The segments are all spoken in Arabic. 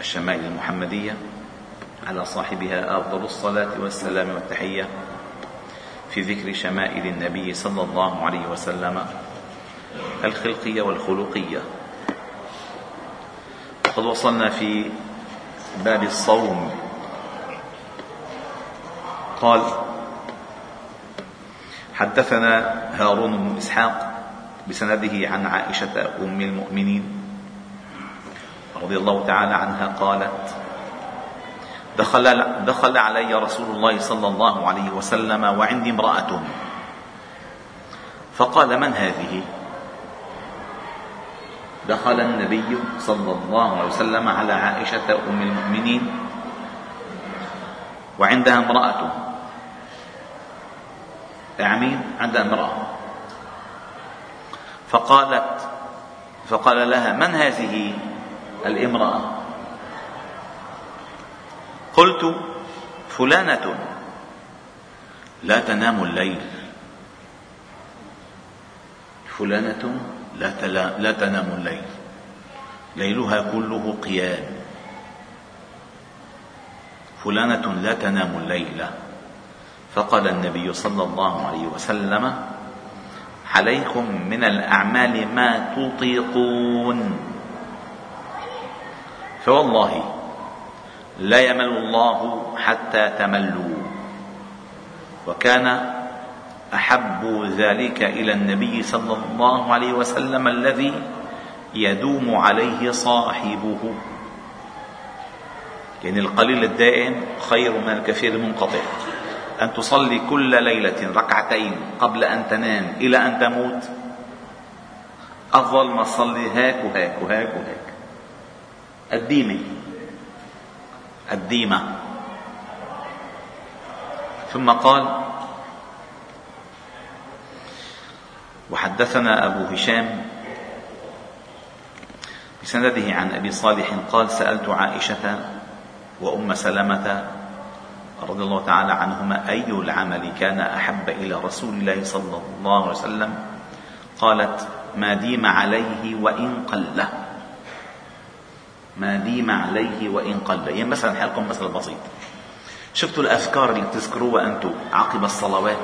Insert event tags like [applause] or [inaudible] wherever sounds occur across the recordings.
الشمائل المحمدية على صاحبها أفضل الصلاة والسلام والتحية في ذكر شمائل النبي صلى الله عليه وسلم الخلقية والخلقية. وقد وصلنا في باب الصوم. قال حدثنا هارون بن إسحاق بسنده عن عائشة أم المؤمنين رضي الله تعالى عنها قالت دخل دخل علي رسول الله صلى الله عليه وسلم وعندي امرأة. فقال من هذه؟ دخل النبي صلى الله عليه وسلم على عائشة أم المؤمنين وعندها امرأة. أعمين عندها امرأة. فقالت فقال لها من هذه؟ الامرأة. قلت فلانة لا تنام الليل. فلانة لا, تلا لا تنام الليل. ليلها كله قيام. فلانة لا تنام الليل. فقال النبي صلى الله عليه وسلم عليكم من الأعمال ما تطيقون. فوالله لا يمل الله حتى تملوا. وكان أحب ذلك إلى النبي صلى الله عليه وسلم الذي يدوم عليه صاحبه. يعني القليل الدائم خير من الكثير المنقطع. أن تصلي كل ليلة ركعتين قبل أن تنام إلى أن تموت. أفضل ما تصلي هيك وهيك وهيك وهيك الديمة. الديمة. ثم قال وحدثنا أبو هشام بسنده عن أبي صالح قال سألت عائشة وأم سلمة رضي الله تعالى عنهما أي العمل كان أحب إلى رسول الله صلى الله عليه وسلم؟ قالت ما ديم عليه وإن قل. ما ديم عليه وإن قل. يعني مثلا حالكم مثل بسيط. شفتوا الأذكار اللي بتذكروها أنتم عقب الصلوات؟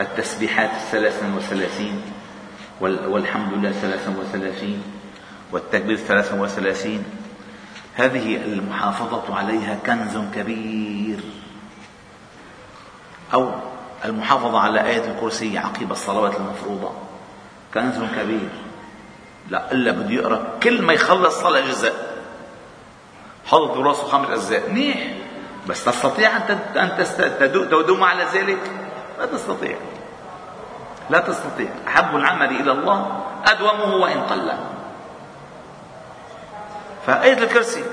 التسبيحات الثلاثا وثلاثين والحمد لله ثلاثا وثلاثين والتكبير ثلاثا وثلاثين. هذه المحافظة عليها كنز كبير. أو المحافظة على آية الكرسي عقب الصلوات المفروضة. كنز كبير. لا إلا بده يقرأ كل ما يخلص صلاة جزء حط براسه خمس أجزاء. منيح. بس تستطيع أن أن تدوم على ذلك؟ لا تستطيع. لا تستطيع. أحب العمل إلى الله أدومه وإن قل. فآية الكرسي.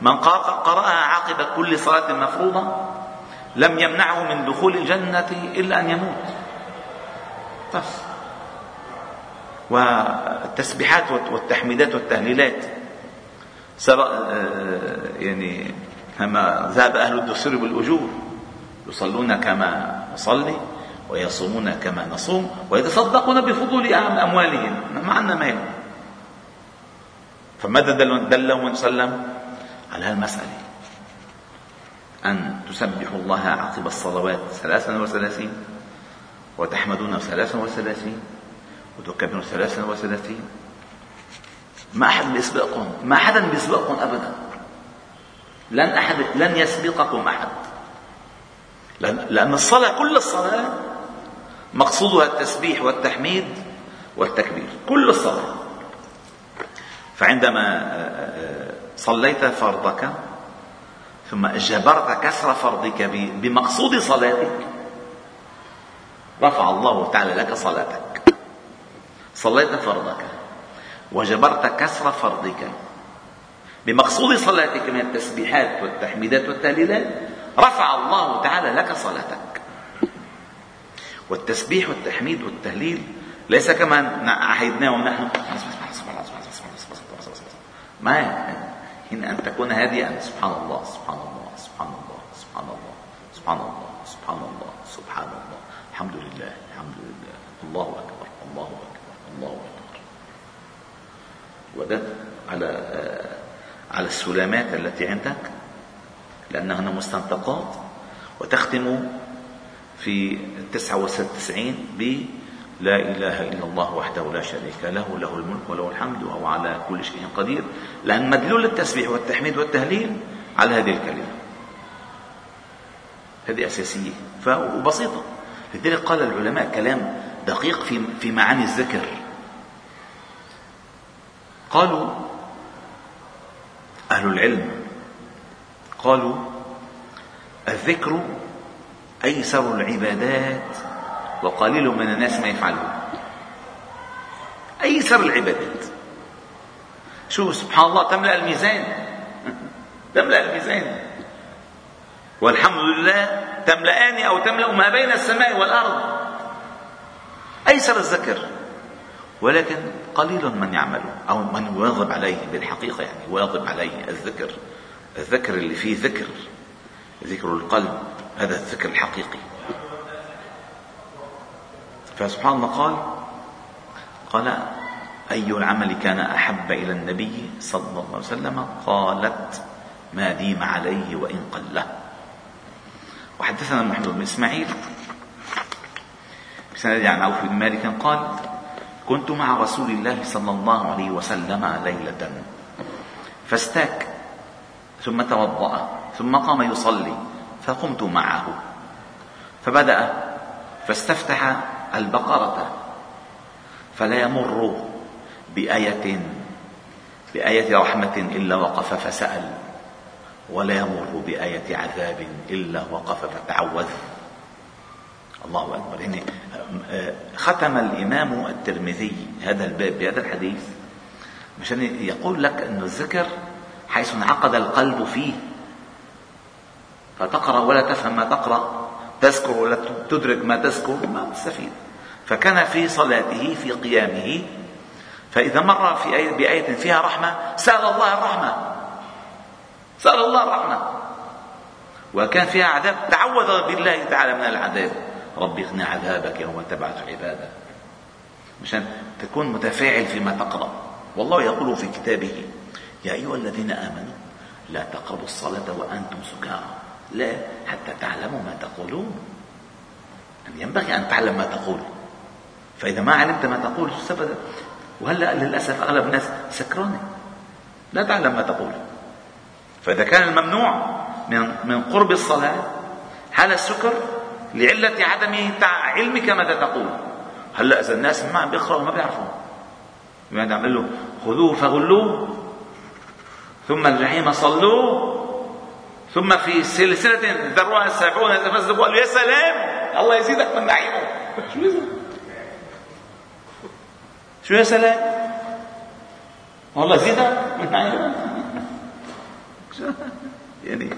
من قرأها عقب كل صلاة مفروضة لم يمنعه من دخول الجنة إلا أن يموت. بس. والتسبيحات والتحميدات والتهليلات. آه، يعني كما ذهب أهل الدثور بالأجور. يصلون كما نصلي ويصومون كما نصوم ويتصدقون بفضول أموالهم. ما عندنا مال فماذا دلهم وسلم على هالمسألة أن تسبحوا الله عقب الصلوات ثلاثا وثلاثين وتحمدون ثلاثا وثلاثين وتكبروا ثلاثا وثلاثين. ما أحد بيسبقكم ما حدا بيسبقكم أبدا. لن أحد لن يسبقكم أحد. لأن الصلاة كل الصلاة مقصودها التسبيح والتحميد والتكبير. كل الصلاة. فعندما آه، آه، صليت فرضك ثم جبرت كسر فرضك بمقصود صلاتك رفع الله تعالى لك صلاتك. صليت فرضك وجبرت كسر فرضك بمقصود صلاتك من التسبيحات والتحميدات والتهليلات رفع الله تعالى لك صلاتك والتسبيح والتحميد والتهليل ليس كما عهدناه نحن ما إن أن تكون هادئا سبحان الله سبحان الله سبحان الله سبحان الله سبحان الله سبحان الله الحمد لله الحمد لله الله أكبر الله أكبر الله أكبر وده على على السلامات التي عندك لأنهن مستنطقات وتختم في التسعة والتسعين ب لا إله إلا الله وحده لا شريك له له الملك وله الحمد وهو على كل شيء قدير. لأن مدلول التسبيح والتحميد والتهليل على هذه الكلمة. هذه أساسية وبسيطة لذلك قال العلماء كلام دقيق في في معاني الذكر. قالوا أهل العلم قالوا الذكر أيسر العبادات وقليل من الناس ما يفعله. أيسر العبادات. شو سبحان الله تملأ الميزان. [laughs] تملأ الميزان. والحمد لله تملأان أو تملأ ما بين السماء والأرض. أيسر الذكر. ولكن قليل من يعمله أو من يواظب عليه بالحقيقة يعني يواظب عليه الذكر الذكر اللي فيه ذكر ذكر القلب هذا الذكر الحقيقي. فسبحان الله قال قال أي العمل كان أحب إلى النبي صلى الله عليه وسلم؟ قالت ما ديم عليه وإن قل وحدثنا محمد بن إسماعيل بسند عن عوف بن مالك قال كنت مع رسول الله صلى الله عليه وسلم ليلة. فاستاك ثم توضأ ثم قام يصلي فقمت معه. فبدأ فاستفتح البقرة فلا يمر بآية بآية رحمة إلا وقف فسأل ولا يمر بآية عذاب إلا وقف فتعوذ. الله أكبر. يعني ختم الإمام الترمذي هذا الباب بهذا الحديث مشان يقول لك أن الذكر حيث انعقد القلب فيه. فتقرأ ولا تفهم ما تقرأ تذكر ولا تدرك ما تذكر ما تستفيد. فكان في صلاته في قيامه فإذا مر في آية بآية فيها رحمة سأل الله الرحمة. سأل الله الرحمة. وكان فيها عذاب تعوذ بالله تعالى من العذاب. رب اغنى عذابك يوم تبعث عباده مشان تكون متفاعل فيما تقرأ. والله يقول في كتابه يا أيها الذين آمنوا لا تقربوا الصلاة وأنتم سكارى. لا حتى تعلموا ما تقولون. أن ينبغي أن تعلم ما تقول. فإذا ما علمت ما تقول استفدت وهلأ للأسف أغلب الناس سكرانة. لا تعلم ما تقول. فإذا كان الممنوع من من قرب الصلاة حال السكر لعلة عدم علمك ماذا تقول؟ هلا إذا الناس ما عم بيقرأوا ما بيعرفوا؟ يعني عم له؟ خذوه فغلوه. ثم الجحيم صلوه. ثم في سلسلة ذروها السابعون إذا فزدوا قالوا يا سلام! الله يزيدك من نعيمه شو يزيد؟ شو يا سلام؟ والله يزيدك من نعيمه [laughs] يعني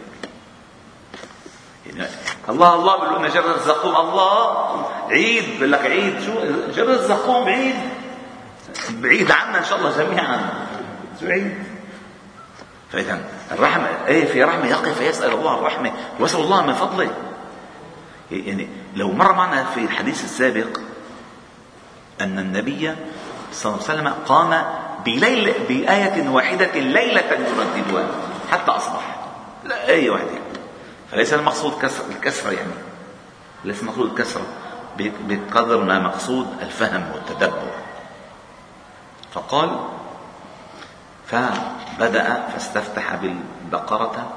الله الله بيقول لنا جرة الزقوم. الله عيد بقول لك عيد. شو؟ جرة الزقوم بعيد بعيد عنا إن شاء الله جميعا. شو عيد؟ فاذا الرحمة إيه في رحمة يقف فيسأل الله الرحمة. ويسال الله من فضله. يعني لو مر معنا في الحديث السابق أن النبي صلى الله عليه وسلم قام بليل بآية واحدة ليلة يرددها حتى أصبح. لا آية واحدة. فليس المقصود كسر الكسر يعني. ليس المقصود الكسر. بقدر ما مقصود الفهم والتدبر. فقال فبدأ فاستفتح بالبقرة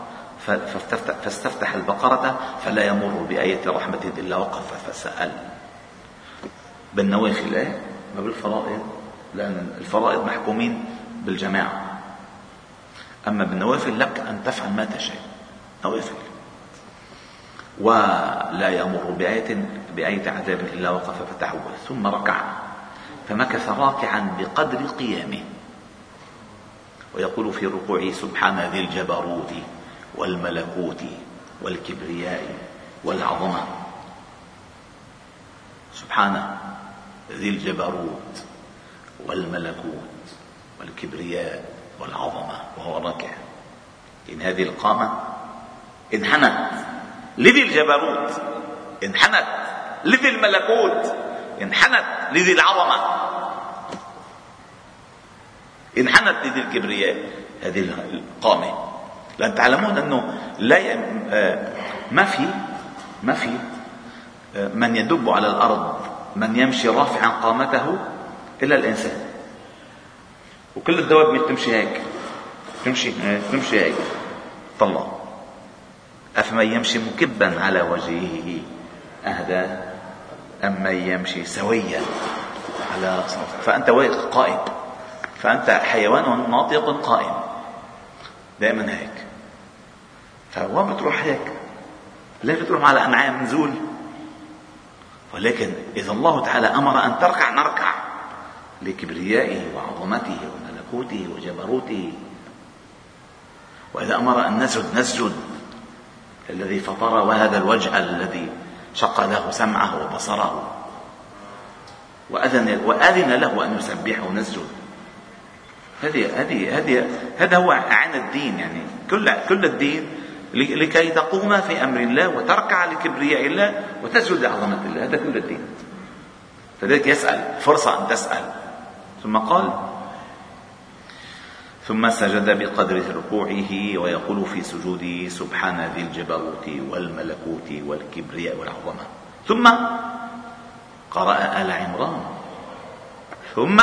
فاستفتح, فاستفتح البقرة فلا يمر بآية رحمة إلا وقف فسأل. بالنوافل إيه؟ ما بالفرائض لأن الفرائض محكومين بالجماعة. أما بالنوافل لك أن تفعل ما تشاء. نوافل. ولا يمر بآية بآية عذاب إلا وقف فتعوذ ثم ركع. فمكث راكعا بقدر قيامه. ويقول في ركوعه سبحان ذي الجبروت والملكوت والكبرياء والعظمة. سبحان ذي الجبروت والملكوت والكبرياء والعظمة وهو راكع إن هذه القامة انحنت. لذي الجبروت انحنت. لذي الملكوت انحنت. لذي العظمة. انحنت لذي الكبرياء. هذه القامة. لأن تعلمون أنه لا آه، ما في ما في آه، من يدب على الأرض من يمشي رافعا قامته إلا الإنسان. وكل الدواب مش تمشي هيك. تمشي آه، تمشي هيك. طلع. أفمن يمشي مكبا على وجهه؟ أهدى. أم من يمشي سويا على صوت فأنت قائم. فأنت حيوان ناطق قائم. دائما هيك. فوين بتروح هيك. ليه بتروح على أنعام نزول؟ ولكن إذا الله تعالى أمر أن تركع نركع. لكبريائه وعظمته وملكوته وجبروته. وإذا أمر أن نسجد نسجد. الذي فطر وهذا الوجه الذي شق له سمعه وبصره. وأذن, وأذن له أن يسبحه ونسجد هذه هذه هذه هذا هو عين الدين يعني. كل كل الدين لكي تقوم في أمر الله وتركع لكبرياء الله وتسجد لعظمة الله. هذا كل الدين. فذلك يسأل فرصة أن تسأل. ثم قال ثم سجد بقدر ركوعه ويقول في سجوده سبحان ذي الجبروت والملكوت والكبرياء والعظمة. ثم قرأ آل عمران. ثم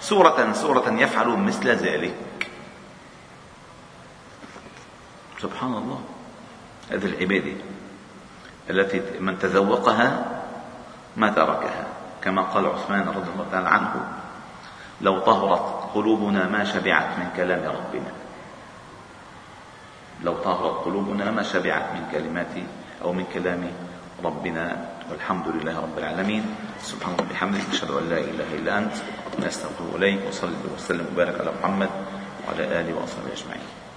سورة سورة يفعل مثل ذلك. سبحان الله. هذه العبادة التي من تذوقها ما تركها. كما قال عثمان رضي الله تعالى عنه لو طهرت قلوبنا ما شبعت من كلام ربنا. لو طهرت قلوبنا ما شبعت من كلمات أو من كلام ربنا والحمد لله رب العالمين. سبحان الله وبحمدك أشهد أن لا إله إلا أنت نستغفر إليك وصلي وسلم وبارك على محمد وعلى آله وأصحابه أجمعين.